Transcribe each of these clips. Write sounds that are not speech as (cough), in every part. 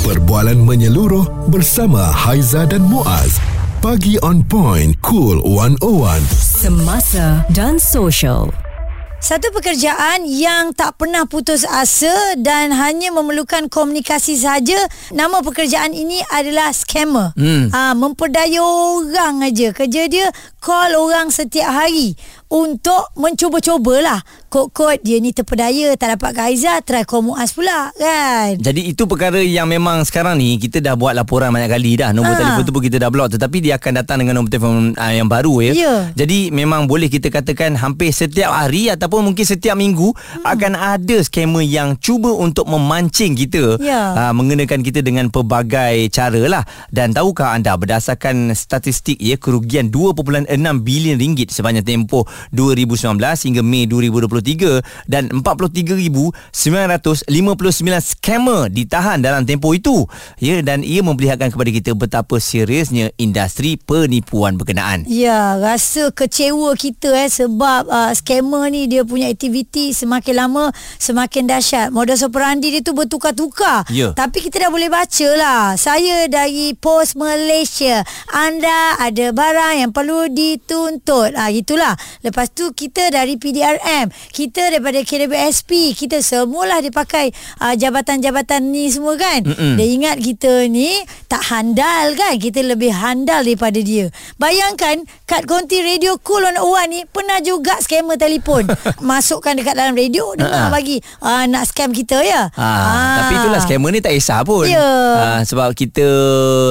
Perbualan menyeluruh bersama Haiza dan Muaz. Pagi on point, cool 101. Semasa dan social. Satu pekerjaan yang tak pernah putus asa dan hanya memerlukan komunikasi saja. Nama pekerjaan ini adalah scammer. Hmm. Ha, memperdaya orang aja. Kerja dia call orang setiap hari untuk mencuba-cubalah kod-kod dia ni terpedaya tak dapat ke Aizah try Muaz pula kan Jadi itu perkara yang memang sekarang ni kita dah buat laporan banyak kali dah nombor ha. telefon tu pun kita dah block tetapi dia akan datang dengan nombor telefon uh, yang baru ya. Ya. Jadi memang boleh kita katakan hampir setiap hari ataupun mungkin setiap minggu hmm. akan ada scammer yang cuba untuk memancing kita Ya. uh, mengenakan kita dengan pelbagai cara lah dan tahukah anda berdasarkan statistik ya kerugian 2.6 bilion ringgit sepanjang tempoh 2019 hingga Mei 2023 dan 43,959 scammer ditahan dalam tempoh itu. Ya dan ia memperlihatkan kepada kita betapa seriusnya industri penipuan berkenaan. Ya, rasa kecewa kita eh sebab uh, scammer ni dia punya aktiviti semakin lama semakin dahsyat. Modus operandi dia tu bertukar-tukar. Ya. Tapi kita dah boleh baca lah. Saya dari Pos Malaysia. Anda ada barang yang perlu dituntut. Ah itulah. Lepas tu kita dari PDRM. Kita daripada KWSP. Kita semualah dipakai uh, jabatan-jabatan ni semua kan. Mm-mm. Dia ingat kita ni tak handal kan. Kita lebih handal daripada dia. Bayangkan kad konti radio Cool 101 ni pernah juga scammer telefon. (laughs) Masukkan dekat dalam radio dengar Ha-ha. bagi uh, nak scam kita ya. Ha, Tapi itulah scammer ni tak kisah pun Ya. ha, Sebab kita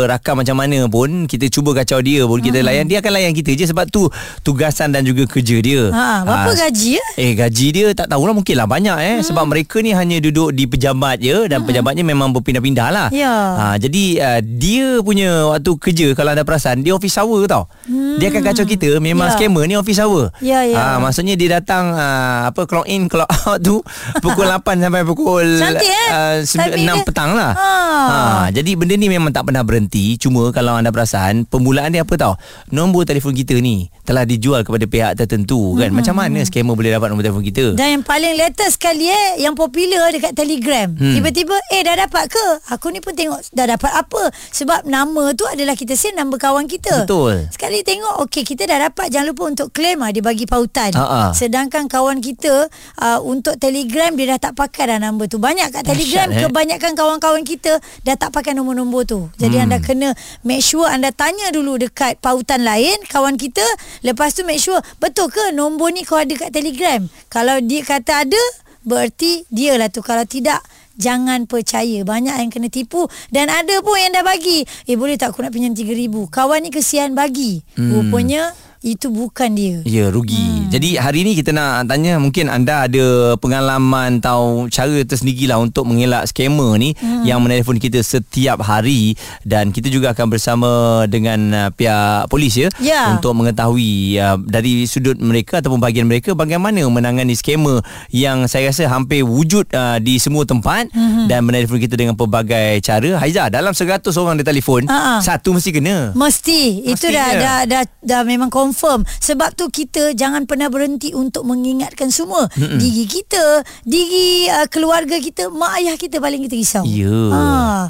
rakam macam mana pun Kita cuba kacau dia pun Kita layan Dia akan layan kita je Sebab tu tugasan dan juga kerja dia Ha, berapa Ah, gaji ya? Eh gaji dia tak tahulah mungkin lah banyak eh hmm. sebab mereka ni hanya duduk di pejabat je dan hmm. pejabatnya memang berpindah-pindah lah. Ya. Ha, jadi uh, dia punya waktu kerja kalau anda perasan dia office hour tau. Hmm. Dia akan kacau kita memang Ya. scammer ni office hour. Ya, ya. Ha, maksudnya dia datang uh, apa clock in clock (laughs) out tu pukul (laughs) 8 sampai pukul Cantik, eh? uh, Timing 6 dia. petang lah. Ha. Ha, jadi benda ni memang tak pernah berhenti. Cuma kalau anda perasan permulaan dia apa tau? Nombor telefon kita ni telah dijual kepada pihak tertentu kan. Macam mana scammer boleh dapat nombor telefon kita? Dan yang paling latest sekali eh Yang popular dekat telegram hmm. Tiba-tiba Eh dah dapat ke Aku ni pun tengok Dah dapat apa Sebab nama tu adalah Kita save nama kawan kita Betul. Sekali tengok Okey kita dah dapat Jangan lupa untuk claim ah, Dia bagi pautan Ha-ha. Sedangkan kawan kita uh, Untuk telegram Dia dah tak pakai dah nombor tu Banyak kat telegram Dahsyat, eh? Kebanyakan kawan-kawan kita Dah tak pakai nombor-nombor tu Jadi hmm. anda kena Make sure anda tanya dulu Dekat pautan lain Kawan kita Lepas tu make sure Betul ke nombor ni kau ada kat telegram? Kalau dia kata ada Berarti dia lah tu. Kalau tidak Jangan percaya. Banyak yang kena tipu. Dan ada pun yang dah bagi. Eh boleh tak aku nak pinjam RM3,000 Kawan ni kesian bagi. Hmm. Rupanya Itu bukan dia Ya rugi hmm. Jadi hari ni kita nak tanya Mungkin anda ada pengalaman Atau cara tersendiri lah Untuk mengelak scammer ni hmm. Yang menelpon kita setiap hari Dan kita juga akan bersama Dengan uh, pihak polis ya Ya. Untuk mengetahui uh, Dari sudut mereka Ataupun bahagian mereka Bagaimana menangani scammer Yang saya rasa hampir wujud uh, Di semua tempat hmm. Dan menelpon kita dengan pelbagai cara Haiza dalam 100 orang dia telefon Ha-ha. Satu mesti kena Mesti Itu dah, Mestinya. dah dah dah memang confirm Sebab tu kita Jangan pernah berhenti Untuk mengingatkan semua Mm-mm. Diri kita Diri uh, keluarga kita Mak ayah kita paling kita risau Ya. ha.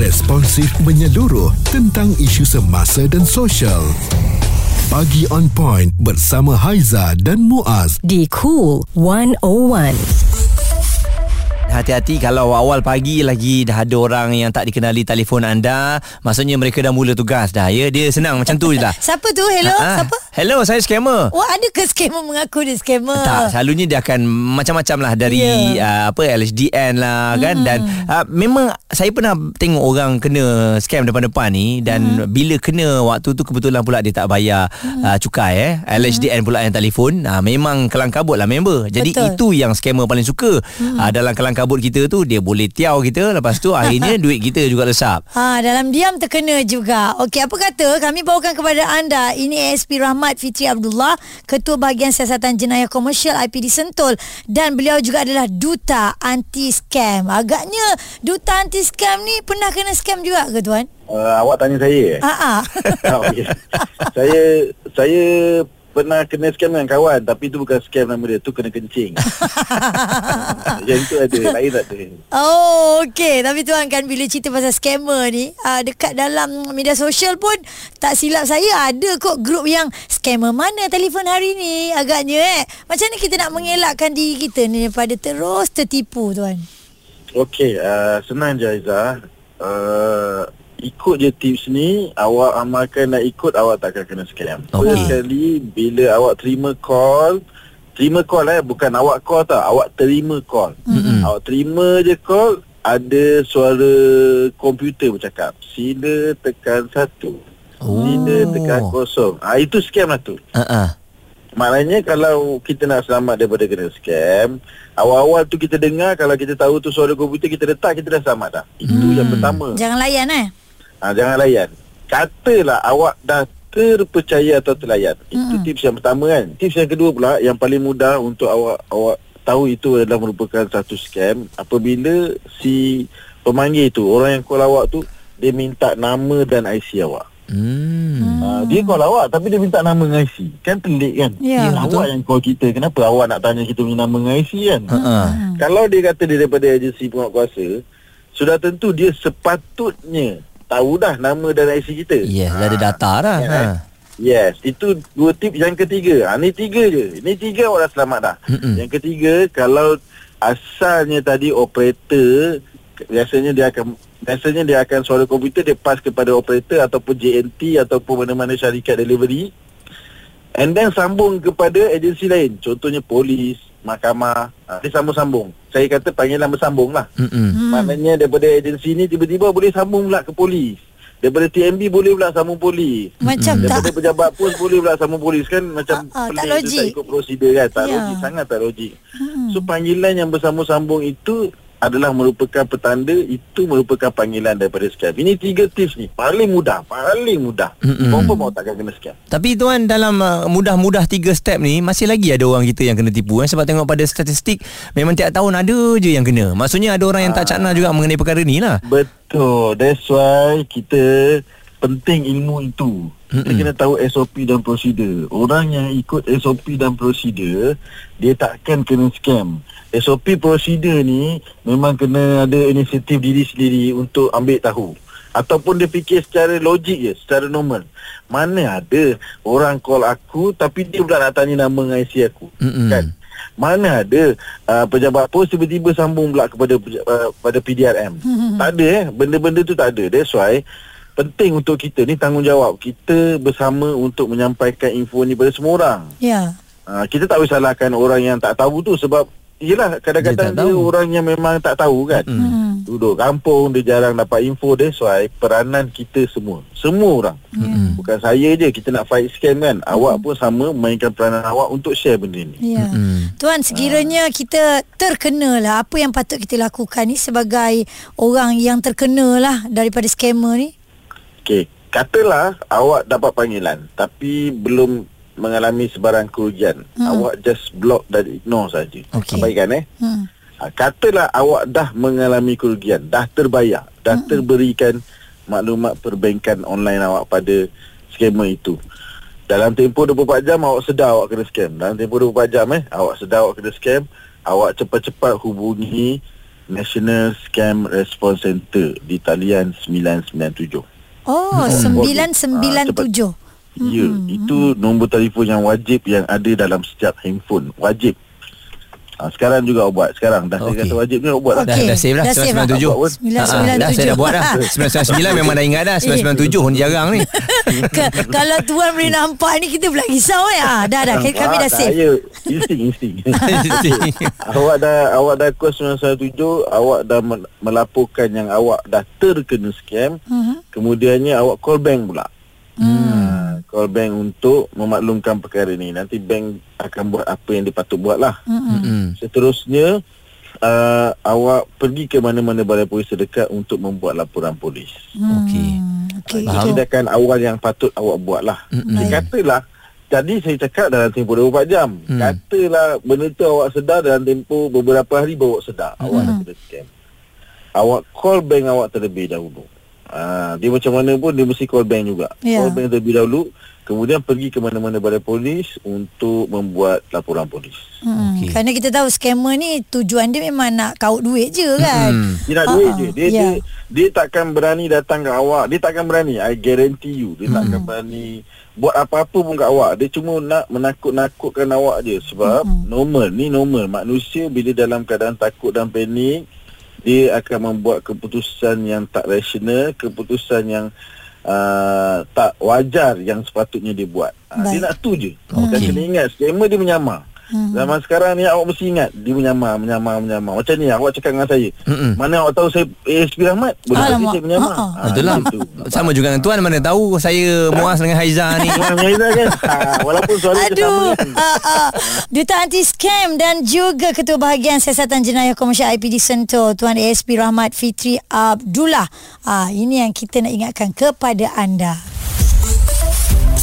Responsif menyeluruh tentang isu semasa dan sosial. Pagi on point bersama Haiza dan Muaz. Di Cool 101. Hati-hati kalau awal pagi lagi dah ada orang yang tak dikenali telefon anda, maksudnya mereka dah mula tugas dah ya. Dia senang macam tu je lah. (laughs) Siapa tu? Hello? Ah, Siapa? Hello, saya scammer. Oh ada ke scammer mengaku dia scammer? Tak, selalunya dia akan macam-macam lah dari yeah. uh, apa LHDN lah kan dan uh, memang saya pernah tengok orang kena scam depan-depan ni dan hmm. bila kena waktu tu kebetulan pula dia tak bayar hmm. uh, cukai eh LHDN pula yang telefon uh, memang kelang kabut lah member. Jadi Betul. itu yang scammer paling suka. Hmm. Uh, dalam kelang kabut kita tu dia boleh tiaw kita lepas tu akhirnya (laughs) duit kita juga lesap. Ha, dalam diam terkena juga. Okey, apa kata kami bawakan kepada anda ini ASP Rahmat Fitri Abdullah, Ketua Bahagian Siasatan Jenayah Komersial IPD Sentul dan beliau juga adalah duta anti scam. Agaknya duta anti scam ni pernah kena scam juga ke tuan? Uh, awak tanya saya? Ha ah. (laughs) Ya. saya saya pernah kena scam dengan kawan tapi tu bukan scam nama dia tu kena kencing. (laughs) yang itu ada, lain tak ada. Oh, okey. Tapi tuan kan bila cerita pasal scammer ni, uh, dekat dalam media sosial pun tak silap saya ada kok grup yang scammer mana telefon hari ni agaknya eh. Macam mana kita nak mengelakkan diri kita ni daripada terus tertipu tuan? Okey, uh, senang je Aizah. Uh, ikut je tips ni, awak amalkan dan ikut awak takkan kena scam. First sekali bila awak terima call, terima call eh bukan awak call tau, awak terima call. Mm-hmm. Awak terima je call, ada suara komputer bercakap. Sila tekan satu. Oh. Sila tekan kosong. Ah itu scam lah tu. Ha ah. Maknanya kalau kita nak selamat daripada kena scam, awal-awal tu kita dengar kalau kita tahu tu suara komputer kita letak kita dah selamat dah. Itu hmm. yang pertama. Jangan layan eh. Ha, jangan layan. Katalah awak dah terpercaya atau terlayan. Itu Hmm. tips yang pertama kan. Tips yang kedua pula yang paling mudah untuk awak awak tahu itu adalah merupakan satu scam apabila si pemanggil itu orang yang call awak tu dia minta nama dan IC awak. Hmm. Uh, dia call awak tapi dia minta nama dengan IC. Kan pelik kan? Ya. Dia awak yang call kita. Kenapa awak nak tanya kita punya nama dengan IC kan? Ha ah. Kalau dia kata dia daripada agensi penguatkuasa, sudah tentu dia sepatutnya tahu dah nama dan IC kita. Yes, dah ada data dah. Ha. Yes, itu dua tips yang ketiga. Ha, ni tiga je. Ni tiga awak dah selamat dah. Mm-mm. Yang ketiga, kalau asalnya tadi operator biasanya dia akan biasanya dia akan suara komputer dia pass kepada operator ataupun JNT ataupun mana-mana syarikat delivery and then sambung kepada agensi lain contohnya polis mahkamah ha, dia sambung-sambung. Saya kata panggilan bersambung lah. Mm-mm. hmm. maknanya daripada agensi ni tiba-tiba boleh sambung pula ke polis. Daripada TMB boleh pula sambung polis. Macam tak Daripada pejabat pos boleh pula sambung polis kan? Macam ah, tak pelik tu, logik. tak ikut prosedur kan? Tak Ya. logik. Sangat tak logik. So panggilan yang bersambung-sambung itu adalah merupakan petanda itu merupakan panggilan daripada scam ini tiga tips ni paling mudah paling mudah confirm mau takkan kena scam Tapi tuan dalam uh, mudah-mudah tiga step ni masih lagi ada orang kita yang kena tipu eh sebab tengok pada statistik memang tiap tahun ada je yang kena. Maksudnya ada orang yang tak cakna juga mengenai perkara ni lah. Betul. That's why kita penting ilmu itu. Kita Mm-mm. kena tahu SOP dan prosedur. Orang yang ikut SOP dan prosedur, dia takkan kena scam. SOP prosedur ni memang kena ada inisiatif diri sendiri untuk ambil tahu. Ataupun dia fikir secara logik je, secara normal. Mana ada orang call aku tapi dia pula nak tanya nama IC aku. Mm-mm. Kan? Mana ada uh, pejabat pos tiba-tiba sambung pula kepada uh, pada PDRM. (laughs) tak ada eh. Benda-benda tu tak ada. That's why penting untuk kita ni tanggungjawab kita bersama untuk menyampaikan info ni pada semua orang. Ya. Uh, kita tak boleh salahkan orang yang tak tahu tu sebab Yelah kadang-kadang Dia dia, tahu. orang yang memang tak tahu kan Hmm. Duduk kampung dia jarang dapat info That's why peranan kita semua Semua orang Mm-mm. Bukan saya je kita nak fight scam kan Awak pun sama mainkan peranan awak untuk share benda ni Ya. Mm-mm. Tuan, sekiranya kita terkena lah, apa yang patut kita lakukan ni sebagai orang yang terkena lah daripada scammer ni? Okey, katalah awak dapat panggilan tapi belum mengalami sebarang kerugian. Hmm. Awak just block dan ignore saja. Okey. Abaikan eh. Hmm. Ha, katalah awak dah mengalami kerugian, dah terbayar, dah hmm. terberikan maklumat perbankan online awak pada scammer itu. Dalam tempoh 24 jam awak sedar awak kena scam. Dalam tempoh 24 jam eh awak sedar awak kena scam, awak cepat-cepat hubungi National Scam Response Center di talian 997. Oh, Hmm. 997. Ya, itu nombor telefon yang wajib yang ada dalam setiap handphone. Wajib. Ha, sekarang juga awak buat. Sekarang dah Okey. saya kata wajib ni awak buat lah. Dah, dah save lah dah save lah. 997 Awak pun. Ah, ah, Dah saya dah buat dah 999 memang dah ingat dah 997 ni jarang ni Kalau tuan boleh nampak ni kita pula risau eh. Ah, dah dah kami, dah Ah, save. Saya insting insting. awak dah awak dah kos 997, awak dah mel- melaporkan yang awak dah terkena scam. Mhm. Kemudiannya awak call bank pula. Hmm. Call bank untuk memaklumkan perkara ni. Nanti bank akan buat apa yang dia patut buat lah. Mm-mm. Seterusnya uh, awak pergi ke mana-mana balai polis terdekat untuk membuat laporan polis. Okey Okey. Faham. Itu tindakan awal yang patut awak buat lah. Dia katalah Tadi saya cakap dalam tempoh 24 jam. Hmm. Katalah benda tu awak sedar dalam tempoh beberapa hari baru awak sedar. Awak dah kena scam. Awak call bank awak terlebih dahulu. Ha, dia macam mana pun dia mesti call bank juga. Ya. Call bank terlebih dahulu. kemudian pergi ke mana-mana balai polis untuk membuat laporan polis. Hmm, Okey. Kerana kita tahu scammer ni tujuan dia memang nak kaut duit je kan. Mm-mm. Dia nak Ah, duit ah, je. Dia, ya. dia dia takkan berani datang ke awak. Dia takkan berani. I guarantee you. Dia hmm. takkan berani buat apa-apa pun kat awak. Dia cuma nak menakut-nakutkan awak je. Sebab hmm. normal. Ni normal. Manusia bila dalam keadaan takut dan panik, dia akan membuat keputusan yang tak rasional, keputusan yang uh, tak wajar yang sepatutnya dia buat. Uh, dia nak tu je. Dan Okey. kena ingat, scammer dia menyamar. Hmm. Zaman sekarang ni awak mesti ingat dia menyamar, menyamar, menyamar. Macam ni awak cakap dengan saya. Mm-mm. Mana awak tahu saya ASP Rahmat? Boleh Alamak. jadi saya menyamar. Ha-ha. Ha, Betul lah itu. Sama juga dengan Tuan Mana tahu Saya Muaz dengan Haiza ni (laughs) Tuan Haiza kan? Ha, walaupun soalan kita sama Aduh, kan. uh, uh, Duta Anti Scam dan juga Ketua Bahagian Siasatan Jenayah Komersial IPD Sentul Tuan ASP Rahmat Fitri Abdullah. Ah, ini yang kita nak ingatkan kepada anda.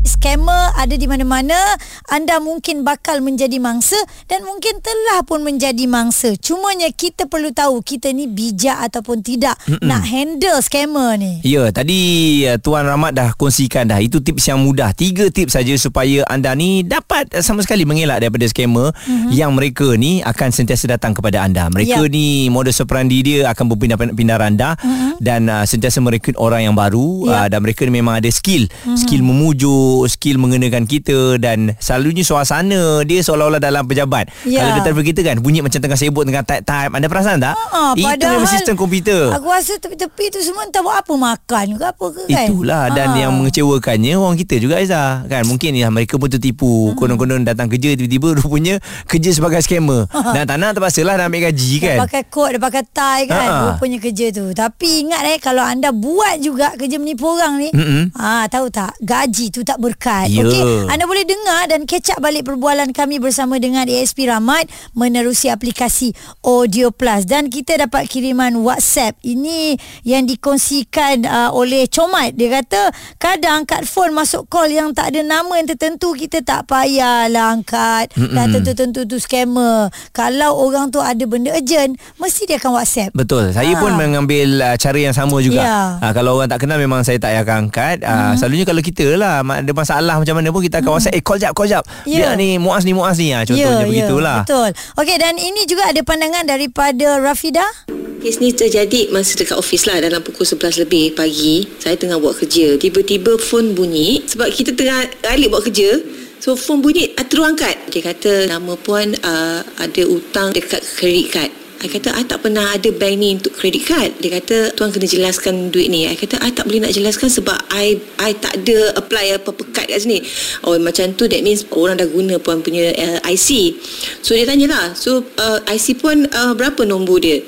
Scammer ada di mana-mana. Anda mungkin bakal menjadi mangsa dan mungkin telah pun menjadi mangsa. Cumanya kita perlu tahu kita ni bijak ataupun tidak Mm-mm. nak handle scammer ni. Ya, tadi uh, Tuan Rahmat dah kongsikan dah. Itu tips yang mudah. Tiga tips saja supaya anda ni dapat uh, sama sekali mengelak daripada scammer mm-hmm. yang mereka ni akan sentiasa datang kepada anda. Mereka Ya. ni modus operandi dia akan berpindah-pindah randah mm-hmm. dan uh, sentiasa merekrut orang yang baru Ya. uh, dan mereka ni memang ada skill. Mm-hmm. Skill memujuk, skill mengenakan kita dan selalunya suasana dia seolah-olah dalam pejabat. Ya. Kalau dia telefon kita kan bunyi macam tengah sibuk tengah type-type. Anda perasan tak? Ah, Itu memang sistem komputer. Aku rasa tepi-tepi tu semua entah buat apa makan ke apa ke kan. Itulah dan Ah. yang mengecewakannya orang kita juga Aiza kan mungkin ya mereka pun tertipu konon-konon datang kerja tiba-tiba (laughs) rupanya kerja sebagai scammer dan tak nak terpaksalah nak ambil gaji Dia kan pakai kot, dia pakai tie kan Ha-ha. Rupanya kerja tu Tapi ingat eh Kalau anda buat juga Kerja menipu orang ni Mm-mm. ah Tahu tak Gaji tu tak berkat Ya. Okey Anda boleh dengar Dan catch up balik perbualan kami Bersama dengan ASP Rahmat Menerusi aplikasi Audio Plus Dan kita dapat kiriman WhatsApp Ini yang dikongsikan uh, Oleh Comat Dia kata Kadang kat phone masuk call Yang tak ada nama yang tertentu Kita tak payahlah angkat Mm-mm. Dan tentu-tentu tu scammer Kalau orang tu ada benda urgent Mesti dia akan WhatsApp Betul. Saya Ha. pun mengambil uh, cara yang sama juga. Ya. Uh, kalau orang tak kenal memang saya tak akan angkat. Uh, Selalunya kalau kita lah ada masalah macam mana pun kita akan WhatsApp eh call jap call jap. Ya. Dia ni muas ni muas ni. Uh, contohnya begitulah. Ya, betul. Okey dan ini juga ada pandangan daripada Rafida. Kes ni terjadi masa dekat office lah dalam pukul 11 lebih pagi. Saya tengah buat kerja. Tiba-tiba phone bunyi sebab kita tengah balik buat kerja. So phone bunyi ah, terus angkat. Dia kata nama puan uh, ada utang dekat credit card. I kata I tak pernah ada bank ni untuk credit card. Dia kata tuan kena jelaskan duit ni. I kata I tak boleh nak jelaskan sebab I I tak ada apply apa-apa card kat sini. Oh macam tu that means orang dah guna puan punya uh, IC. So dia tanyalah. So uh, IC puan uh, berapa nombor dia?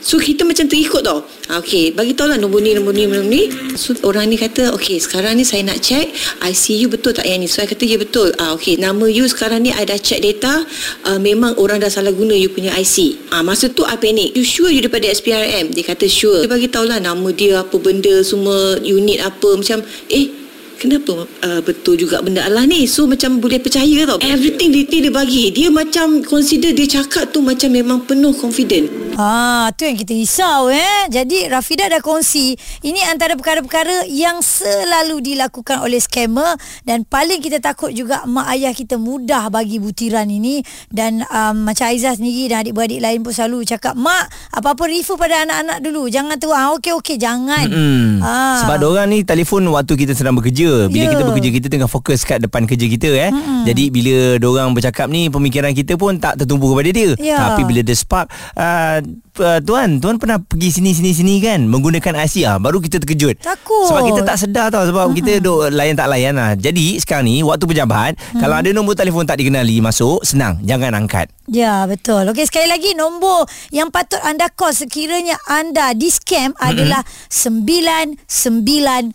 So kita macam terikut tau. Ha, Okay. Bagi tahu lah nombor ni nombor ni nombor ni. So orang ni kata Okay sekarang ni saya nak check ICU betul tak yang ni? So saya kata ya betul. Ah, Okay. Nama you sekarang ni I dah check data uh, Memang orang dah salah guna you punya IC ah, Masa tu I panic. You sure you daripada SPRM Dia kata sure. Dia bagi tahu lah nama dia apa benda Semua unit apa Macam eh Kenapa uh, betul juga benda Allah ni? So macam boleh percaya tau. Everything detail dia bagi. Dia macam Consider dia cakap tu Macam memang penuh confident Ah, tu yang kita risau eh. Jadi Rafida dah kongsi, ini antara perkara-perkara yang selalu dilakukan oleh scammer dan paling kita takut juga mak ayah kita mudah bagi butiran ini dan um, macam Aizah sendiri dan adik-beradik lain pun selalu cakap, "Mak, apa-apa refer pada anak-anak dulu. Jangan tu ah okey okey jangan." Hmm. Ah. Sebab orang ni telefon waktu kita sedang bekerja. Bila Ya. kita bekerja kita tengah fokus kat depan kerja kita eh. Mm-mm. Jadi bila orang bercakap ni pemikiran kita pun tak tertumpu kepada dia. Ya. Tapi bila dia spark uh, uh, tuan, tuan pernah pergi sini sini sini kan menggunakan IC ah baru kita terkejut. Takut. Sebab kita tak sedar tau sebab mm-hmm. kita duk layan tak layan lah. Jadi sekarang ni waktu pejabat mm. kalau ada nombor telefon tak dikenali masuk senang jangan angkat. Ya betul Okey sekali lagi Nombor yang patut anda call Sekiranya anda di scam mm-hmm. Adalah 997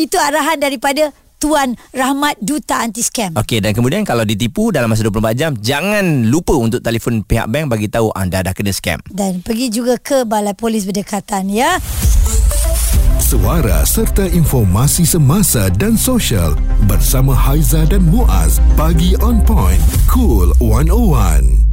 Itu arahan daripada Tuan Rahmat Duta Anti Scam Okey dan kemudian kalau ditipu dalam masa 24 jam jangan lupa untuk telefon pihak bank bagi tahu anda dah kena scam. Dan pergi juga ke Balai Polis Berdekatan ya Suara serta informasi semasa dan sosial bersama Haiza dan Muaz. Pagi on point. Cool 101.